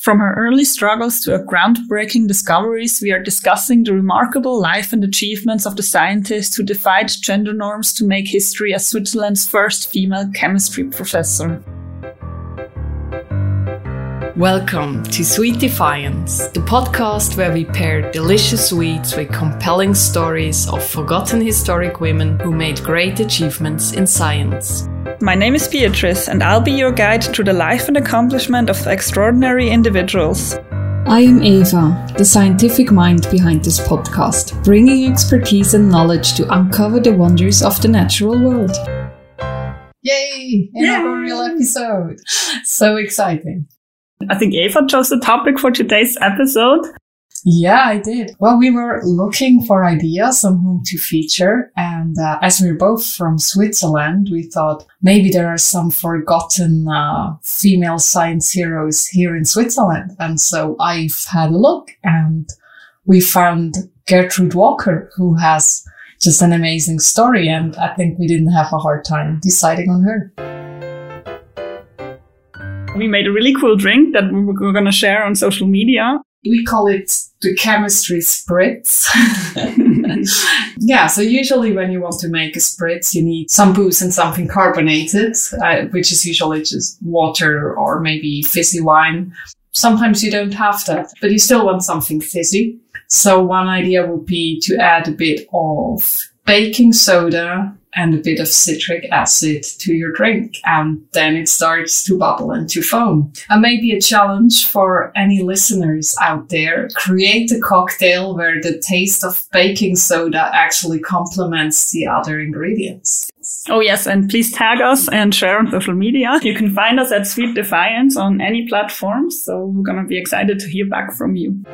From her early struggles to her groundbreaking discoveries, we are discussing the remarkable life and achievements of the scientist who defied gender norms to make history as Switzerland's first female chemistry professor. Welcome to Sweet Defiance, the podcast where we pair delicious sweets with compelling stories of forgotten historic women who made great achievements in science. My name is Beatrice, and I'll be your guide through the life and accomplishment of extraordinary individuals. I am Eva, the scientific mind behind this podcast, bringing expertise and knowledge to uncover the wonders of the natural world. Yay! Inaugural episode! So exciting. I think Eva chose the topic for today's episode. Yeah, I did. Well, we were looking for ideas on whom to feature. And uh, as we're both from Switzerland, we thought maybe there are some forgotten uh, female science heroes here in Switzerland. And so I've had a look and we found Gertrude Woker, who has just an amazing story. And I think we didn't have a hard time deciding on her. We made a really cool drink that we're going to share on social media. We call it the chemistry spritz. yeah, so usually when you want to make a spritz, you need some booze and something carbonated, uh, which is usually just water or maybe fizzy wine. Sometimes you don't have that, but you still want something fizzy. So one idea would be to add a bit of baking soda and a bit of citric acid to your drink. And then it starts to bubble and to foam. And maybe a challenge for any listeners out there. Create a cocktail where the taste of baking soda actually complements the other ingredients. Oh yes, and please tag us and share on social media. You can find us at Sweet Defiance on any platform. So we're gonna be excited to hear back from you.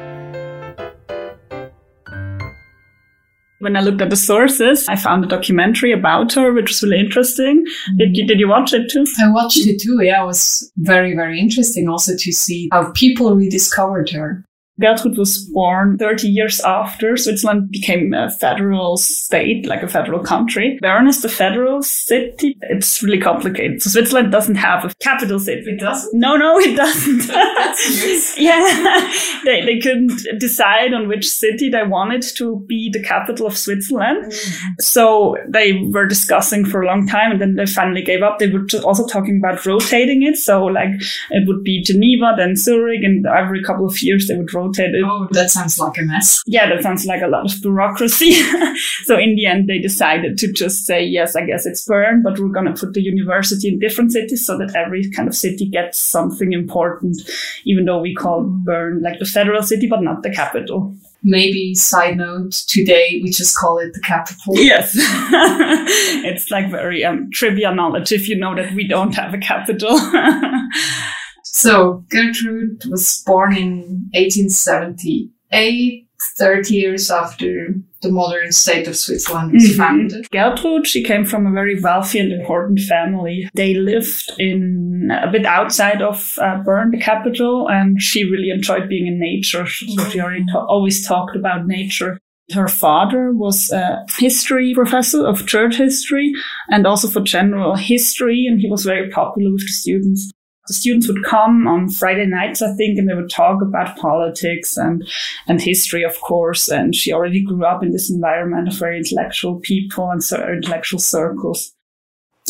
When I looked at the sources, I found a documentary about her, which was really interesting. Did you, mm. did you watch it too? I watched it too. Yeah, it was very, very interesting also to see how people rediscovered her. Gertrude was born 30 years after Switzerland became a federal state, like a federal country. Bern is the federal city. It's really complicated. So Switzerland doesn't have a capital city. It doesn't? No, no, it doesn't. yeah. they, they couldn't decide on which city they wanted to be the capital of Switzerland. Mm. So they were discussing for a long time and then they finally gave up. They were also talking about rotating it. So like it would be Geneva, then Zurich, and every couple of years they would rotate Oh, that sounds like a mess. Yeah, that sounds like a lot of bureaucracy. so in the end, they decided to just say, yes, I guess it's Bern, but we're going to put the university in different cities so that every kind of city gets something important, even though we call Bern like the federal city, but not the capital. Maybe side note today we just call it the capital. Yes. It's like very um, trivia knowledge if you know that we don't have a capital so Gertrude was born in 1878, 30 years after the modern state of Switzerland was mm-hmm. founded. Gertrude, she came from a very wealthy and important family. They lived in a bit outside of uh, Bern, the capital, and she really enjoyed being in nature. So she already ta- always talked about nature. Her father was a history professor of church history and also for general history, and he was very popular with the students the students would come on Friday nights, I think, and they would talk about politics and, and history, of course. And she already grew up in this environment of very intellectual people and so intellectual circles.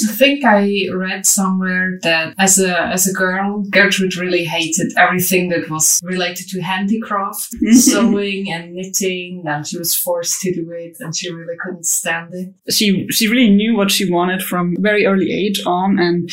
I think I read somewhere that as a as a girl, Gertrude really hated everything that was related to handicraft, sewing and knitting, and she was forced to do it, and she really couldn't stand it. She she really knew what she wanted from very early age on, and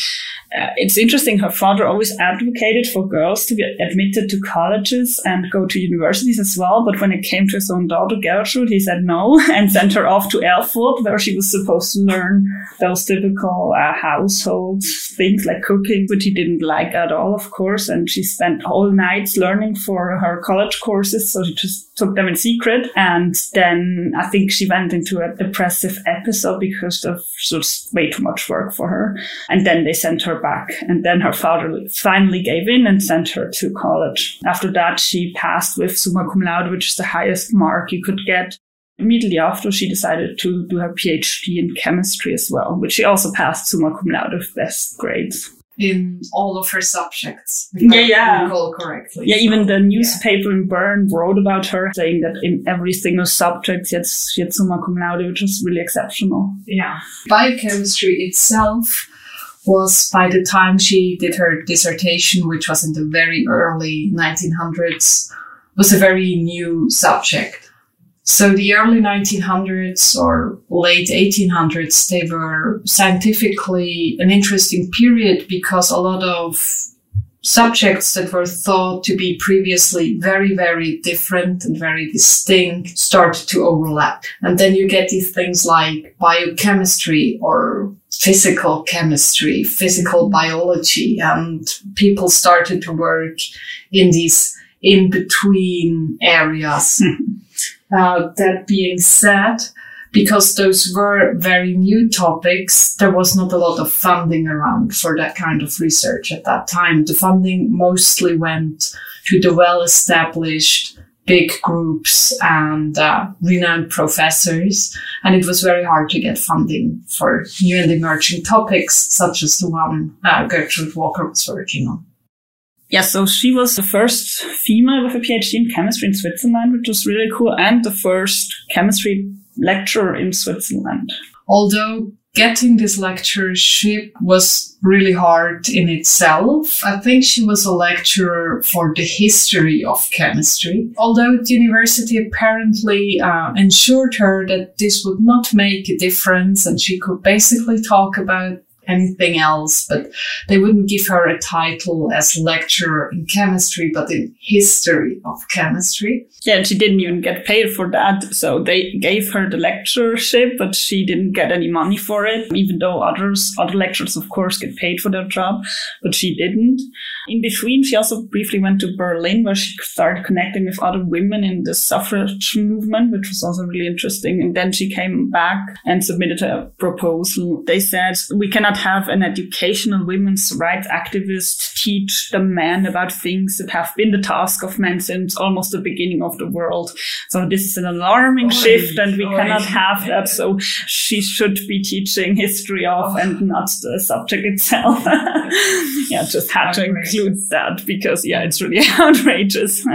uh, it's interesting. Her father always advocated for girls to be admitted to colleges and go to universities as well, but when it came to his own daughter Gertrude, he said no and sent her off to Erfurt, where she was supposed to learn those typical uh, household things like cooking, which he didn't like at all, of course. And she spent whole nights learning for her college courses. So she just took them in secret. And then I think she went into a depressive episode because of just way too much work for her. And then they sent her back. And then her father finally gave in and sent her to college. After that, she passed with summa cum laude, which is the highest mark you could get Immediately after, she decided to do her PhD in chemistry as well, which she also passed summa cum laude with best grades. in all of her subjects. Yeah, yeah. Recall correctly. Yeah, so, even the newspaper yeah. in Bern wrote about her, saying that in every single subject she had, she had summa cum laude, which was really exceptional. Yeah. Biochemistry itself was by the time she did her dissertation, which was in the very early 1900s, was a very new subject. So the early 1900s or late 1800s, they were scientifically an interesting period because a lot of subjects that were thought to be previously very, very different and very distinct started to overlap. And then you get these things like biochemistry or physical chemistry, physical mm-hmm. biology, and people started to work in these in between areas. Mm-hmm. Uh, that being said, because those were very new topics, there was not a lot of funding around for that kind of research at that time. The funding mostly went to the well established big groups and uh, renowned professors. And it was very hard to get funding for new and emerging topics, such as the one uh, Gertrude Woker was working on. Yeah, so she was the first female with a PhD in chemistry in Switzerland, which was really cool, and the first chemistry lecturer in Switzerland. Although getting this lectureship was really hard in itself. I think she was a lecturer for the history of chemistry. Although the university apparently uh, ensured her that this would not make a difference and she could basically talk about anything else, but they wouldn't give her a title as lecturer in chemistry, but in history of chemistry. Yeah, and she didn't even get paid for that. So they gave her the lectureship, but she didn't get any money for it, even though others, other lecturers, of course, get paid for their job, but she didn't. In between, she also briefly went to Berlin, where she started connecting with other women in the suffrage movement, which was also really interesting. And then she came back and submitted a proposal. They said, we cannot have an educational women's rights activist teach the men about things that have been the task of men since almost the beginning of the world. So this is an alarming oy, shift and we oy. cannot have that. So she should be teaching history of and not the subject itself. yeah, just had to include that because yeah, it's really outrageous.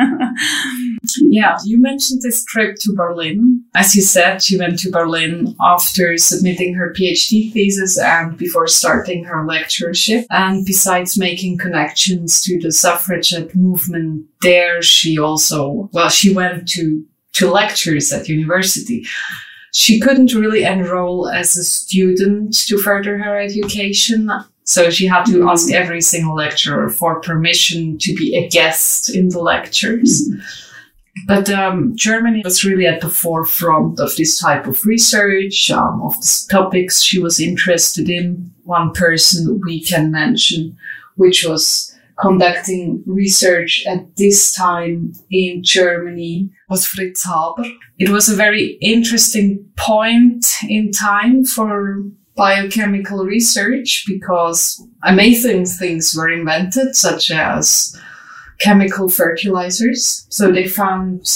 yeah, you mentioned this trip to Berlin. As you said, she went to Berlin after submitting her PhD thesis and before starting her lectureship. And besides making connections to the suffragette movement there, she also, well, she went to, to lectures at university she couldn't really enroll as a student to further her education. So she had to mm-hmm. ask every single lecturer for permission to be a guest in the lectures. Mm-hmm. But um, Germany was really at the forefront of this type of research, um, of the topics she was interested in. One person we can mention, which was conducting research at this time in Germany, was Fritz Haber. It was a very interesting point in time for biochemical research because amazing things were invented, such as chemical fertilizers. So they found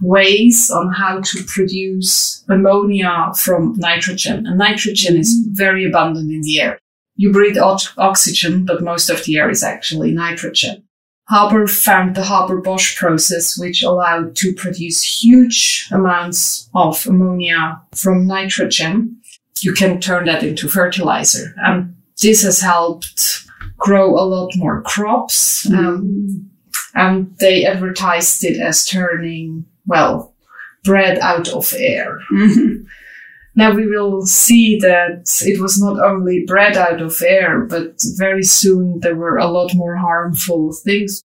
ways on how to produce ammonia from nitrogen. And nitrogen is very abundant in the air. You breathe oxygen, but most of the air is actually nitrogen. Haber found the Haber-Bosch process, which allowed to produce huge amounts of ammonia from nitrogen. You can turn that into fertilizer. And this has helped grow a lot more crops. Mm. Um, and they advertised it as turning, well, bread out of air. Mm-hmm. Now we will see that it was not only bread out of air, but very soon there were a lot more harmful things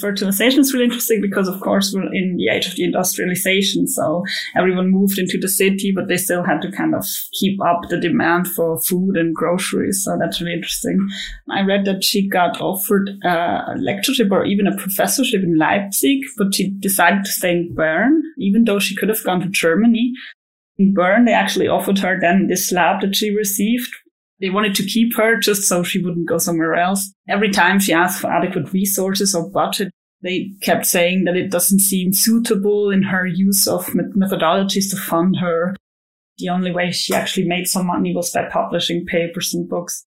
fertilization is really interesting because, of course, we're in the age of the industrialization. So everyone moved into the city, but they still had to kind of keep up the demand for food and groceries. So that's really interesting. I read that she got offered a lectureship or even a professorship in Leipzig, but she decided to stay in Bern, even though she could have gone to Germany. In Bern, they actually offered her then this lab that she received, they wanted to keep her just so she wouldn't go somewhere else. Every time she asked for adequate resources or budget, they kept saying that it doesn't seem suitable in her use of methodologies to fund her. The only way she actually made some money was by publishing papers and books.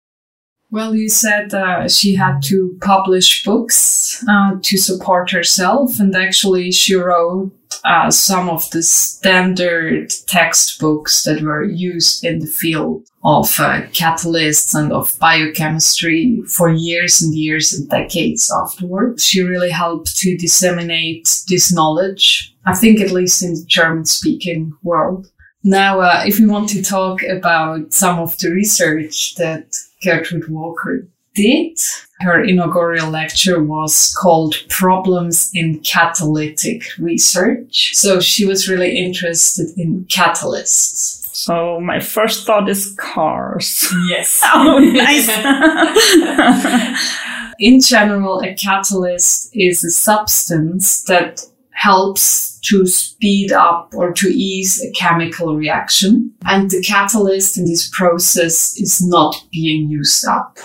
Well, you said uh, she had to publish books uh, to support herself, and actually, she wrote uh, some of the standard textbooks that were used in the field of uh, catalysts and of biochemistry for years and years and decades afterwards. She really helped to disseminate this knowledge, I think, at least in the German speaking world. Now, uh, if we want to talk about some of the research that Gertrude Woker did, her inaugural lecture was called Problems in Catalytic Research. So she was really interested in catalysts. So my first thought is cars. Yes. oh, nice. in general, a catalyst is a substance that helps to speed up or to ease a chemical reaction. And the catalyst in this process is not being used up.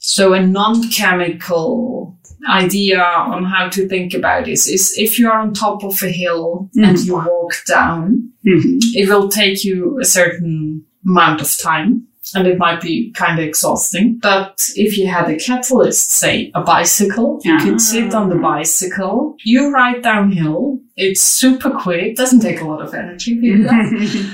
So a non-chemical idea on how to think about this is if you are on top of a hill mm-hmm. and you walk down, mm-hmm. it will take you a certain amount of time and it might be kind of exhausting. But if you had a catalyst, say a bicycle, you could sit on the ah. bicycle, you ride downhill, it's super quick, doesn't take a lot of energy,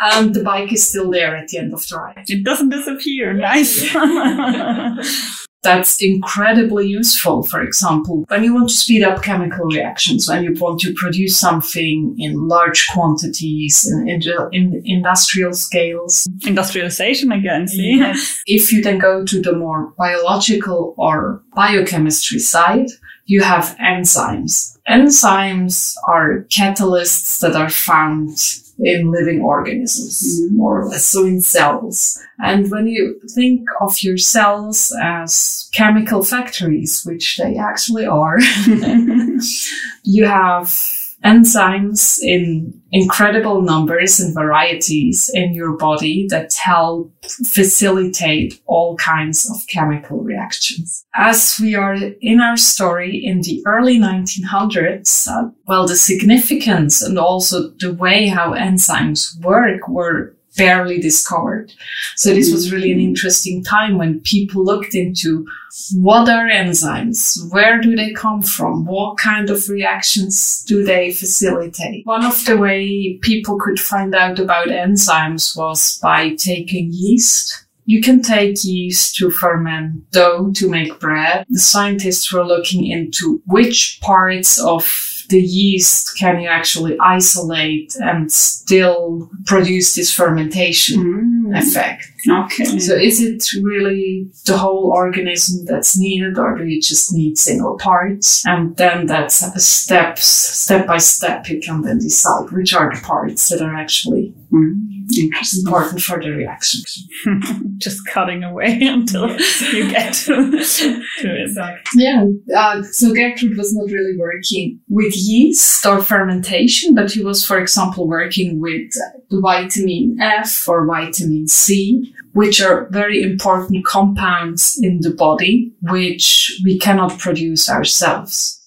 and the bike is still there at the end of the ride. It doesn't disappear. Nice. that's incredibly useful. For example, when you want to speed up chemical reactions, when you want to produce something in large quantities, in, in, in industrial scales. Industrialization again, see? Yes. if you then go to the more biological or biochemistry side, you have enzymes. Enzymes are catalysts that are found in living organisms, mm-hmm. more or less, so in cells. And when you think of your cells as chemical factories, which they actually are, you have enzymes in incredible numbers and varieties in your body that help facilitate all kinds of chemical reactions. As we are in our story in the early 1900s, uh, well, the significance and also the way how enzymes work were barely discovered. So this was really an mm-hmm. interesting time when people looked into what are enzymes? Where do they come from? What kind of reactions do they facilitate? One of the way people could find out about enzymes was by taking yeast. You can take yeast to ferment dough to make bread. The scientists were looking into which parts of the yeast can you actually isolate and still produce this fermentation mm. Effect. Okay. So is it really the whole organism that's needed or do you just need single parts? And then that's steps, step by step, you can then decide which are the parts that are actually mm. important for the reaction. just cutting away until yes. you get to, to it. Yeah. Uh, so Gertrude was not really working with yeast or fermentation, but he was, for example, working with vitamin F or vitamin C, which are very important compounds in the body, which we cannot produce ourselves.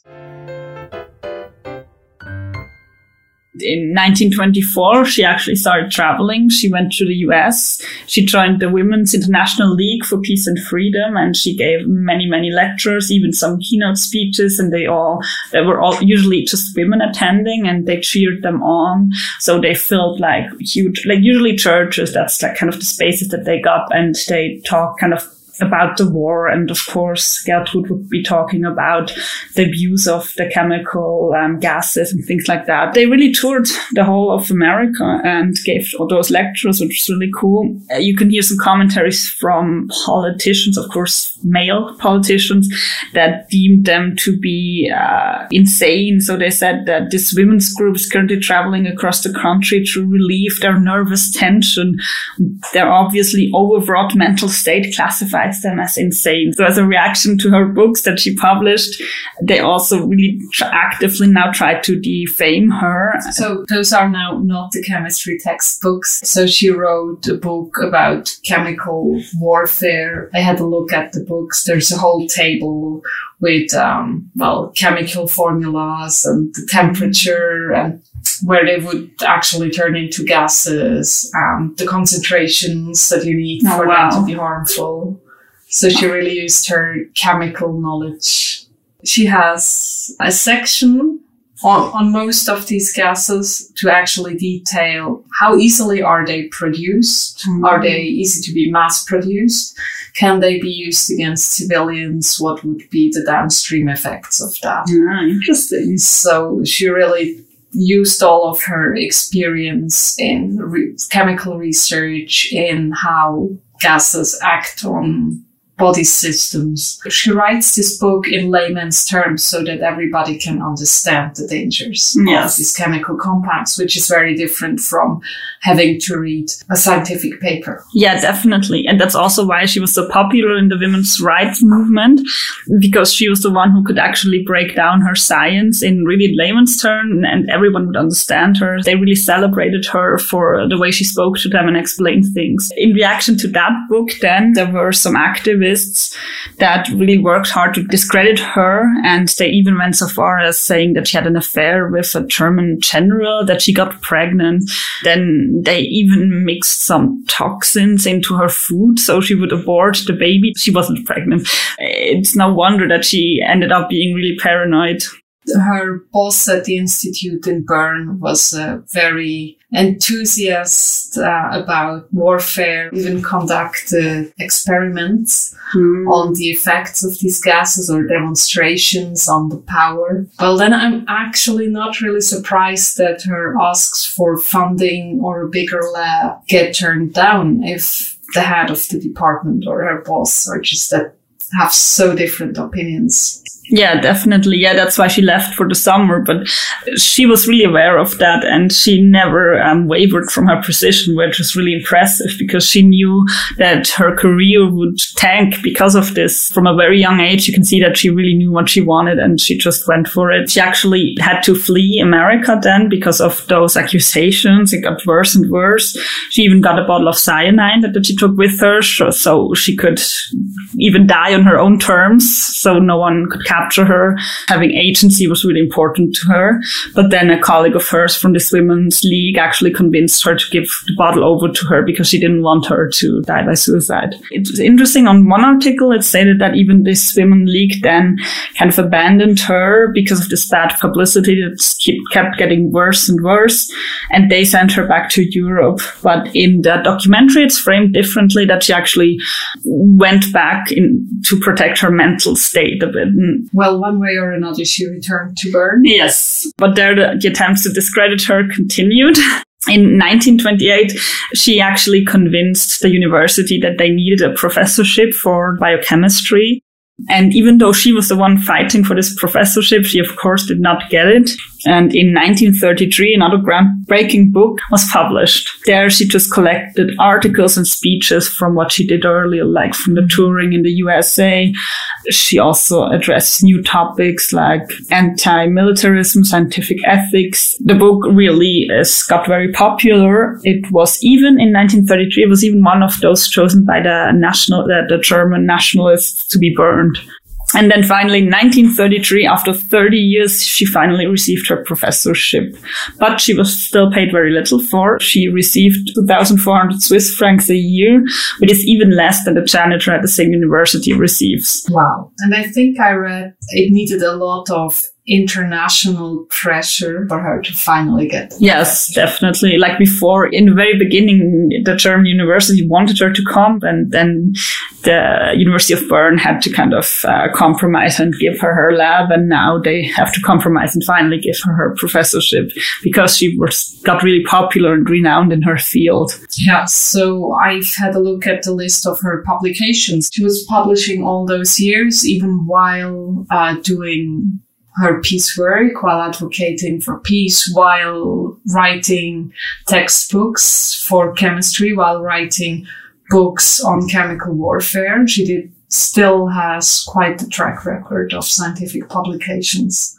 In 1924, she actually started traveling. She went to the US. She joined the Women's International League for Peace and Freedom, and she gave many, many lectures, even some keynote speeches. And they all, they were all usually just women attending, and they cheered them on. So they filled like huge, like usually churches. That's like kind of the spaces that they got, and they talk kind of about the war. And of course, Gertrude would be talking about the abuse of the chemical um, gases and things like that. They really toured the whole of America and gave all those lectures, which was really cool. Uh, you can hear some commentaries from politicians, of course, male politicians that deemed them to be uh, insane. So they said that this women's group is currently traveling across the country to relieve their nervous tension. Their obviously overwrought mental state classified them as insane. So as a reaction to her books that she published, they also really actively now try to defame her. So those are now not the chemistry textbooks. So she wrote a book about chemical warfare. I had a look at the books. There's a whole table with, um, well, chemical formulas and the temperature and where they would actually turn into gases and the concentrations that you need oh, for wow. them to be harmful. So she really used her chemical knowledge. She has a section on, on most of these gases to actually detail how easily are they produced? Mm. Are they easy to be mass produced? Can they be used against civilians? What would be the downstream effects of that? Yeah, interesting. So she really used all of her experience in re- chemical research in how gases act on body systems. She writes this book in layman's terms so that everybody can understand the dangers yes. of these chemical compounds, which is very different from having to read a scientific paper. Yeah, definitely. And that's also why she was so popular in the women's rights movement, because she was the one who could actually break down her science in really layman's terms and everyone would understand her. They really celebrated her for the way she spoke to them and explained things. In reaction to that book, then there were some activists that really worked hard to discredit her. And they even went so far as saying that she had an affair with a German general, that she got pregnant. Then they even mixed some toxins into her food so she would abort the baby. She wasn't pregnant. It's no wonder that she ended up being really paranoid her boss at the institute in Bern was uh, very enthusiastic uh, about warfare, even conducted experiments mm. on the effects of these gases or demonstrations on the power. Well, then I'm actually not really surprised that her asks for funding or a bigger lab get turned down if the head of the department or her boss are just that have so different opinions. Yeah, definitely. Yeah, that's why she left for the summer. But she was really aware of that and she never um, wavered from her position, which was really impressive because she knew that her career would tank because of this. From a very young age, you can see that she really knew what she wanted and she just went for it. She actually had to flee America then because of those accusations. It got worse and worse. She even got a bottle of cyanide that she took with her so she could even die on her own terms so no one could capture her. Having agency was really important to her. But then a colleague of hers from this women's league actually convinced her to give the bottle over to her because she didn't want her to die by suicide. It was interesting. On one article, it stated that even this women league then kind of abandoned her because of this bad publicity that kept getting worse and worse. And they sent her back to Europe. But in the documentary, it's framed differently that she actually went back in to protect her mental state a bit. Well, one way or another, she returned to Bern. Yes, but there the, the attempts to discredit her continued. In 1928, she actually convinced the university that they needed a professorship for biochemistry. And even though she was the one fighting for this professorship, she of course did not get it. And in 1933, another groundbreaking book was published. There she just collected articles and speeches from what she did earlier, like from the mm-hmm. touring in the USA. She also addressed new topics like anti-militarism, scientific ethics. The book really is, got very popular. It was even in 1933, it was even one of those chosen by the national, the, the German nationalists to be burned. And then finally, in 1933, after 30 years, she finally received her professorship. But she was still paid very little for. She received 2,400 Swiss francs a year, which is even less than the janitor at the same university receives. Wow. And I think I read it needed a lot of international pressure for her to finally get. Yes, definitely. Like before, in the very beginning, the German university wanted her to come, and then the University of Bern had to kind of uh, compromise and give her her lab, and now they have to compromise and finally give her her professorship because she was got really popular and renowned in her field. Yeah. So I've had a look at the list of her publications. She was publishing all those years, even while uh, doing her peace work while advocating for peace, while writing textbooks for chemistry, while writing books on chemical warfare. She did still has quite the track record of scientific publications.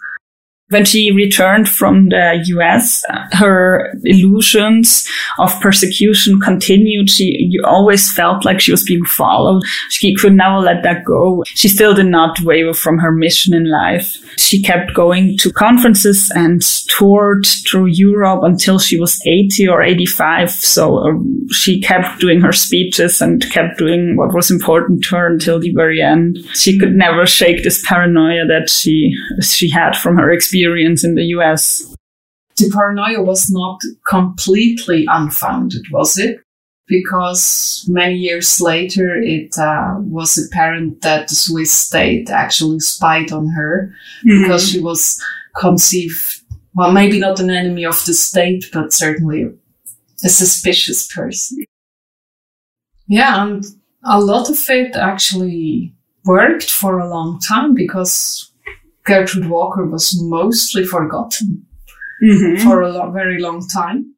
When she returned from the US, her illusions of persecution continued. She always felt like she was being followed. She could never let that go. She still did not waver from her mission in life. She kept going to conferences and toured through Europe until she was 80 or 85. So uh, she kept doing her speeches and kept doing what was important to her until the very end. She could never shake this paranoia that she she had from her experience in the US. The paranoia was not completely unfounded, was it? Because many years later, it uh, was apparent that the Swiss state actually spied on her mm-hmm. because she was conceived, well, maybe not an enemy of the state, but certainly a suspicious person. Yeah, and a lot of it actually worked for a long time because Gertrude Woker was mostly forgotten mm-hmm. for a lo- very long time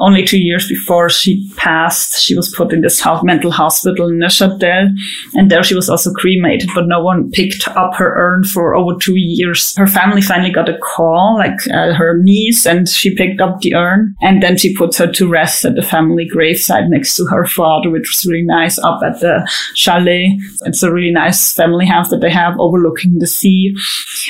only two years before she passed, she was put in this mental hospital in Neuchâtel. And there she was also cremated, but no one picked up her urn for over two years. Her family finally got a call, like uh, her niece, and she picked up the urn. And then she put her to rest at the family gravesite next to her father, which was really nice up at the chalet. It's a really nice family house that they have overlooking the sea.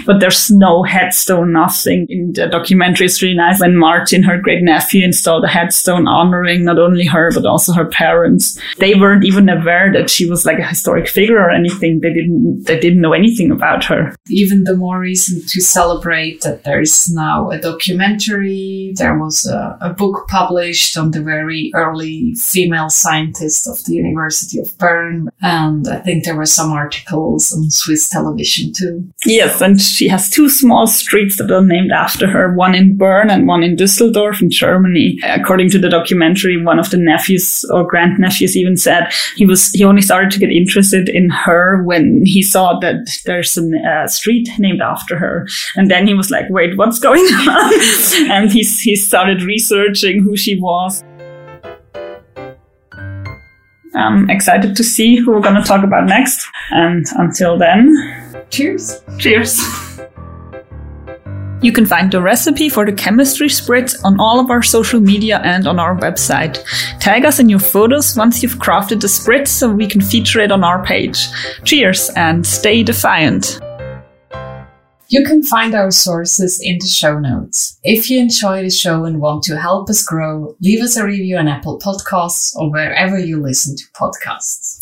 But there's no headstone, nothing. In the documentary, it's really nice when Martin, her great nephew, installed the headstone honoring not only her, but also her parents. They weren't even aware that she was like a historic figure or anything. They didn't, they didn't know anything about her. Even the more reason to celebrate that there is now a documentary. There was a, a book published on the very early female scientist of the University of Bern. And I think there were some articles on Swiss television too. Yes. And she has two small streets that are named after her, one in Bern and one in Düsseldorf in Germany according to the documentary, one of the nephews or grandnephews even said he was he only started to get interested in her when he saw that there's a uh, street named after her, and then he was like, "Wait, what's going on?" and he he started researching who she was. I'm excited to see who we're going to talk about next. And until then, cheers. Cheers. You can find the recipe for the chemistry spritz on all of our social media and on our website. Tag us in your photos once you've crafted the spritz so we can feature it on our page. Cheers and stay defiant. You can find our sources in the show notes. If you enjoy the show and want to help us grow, leave us a review on Apple Podcasts or wherever you listen to podcasts.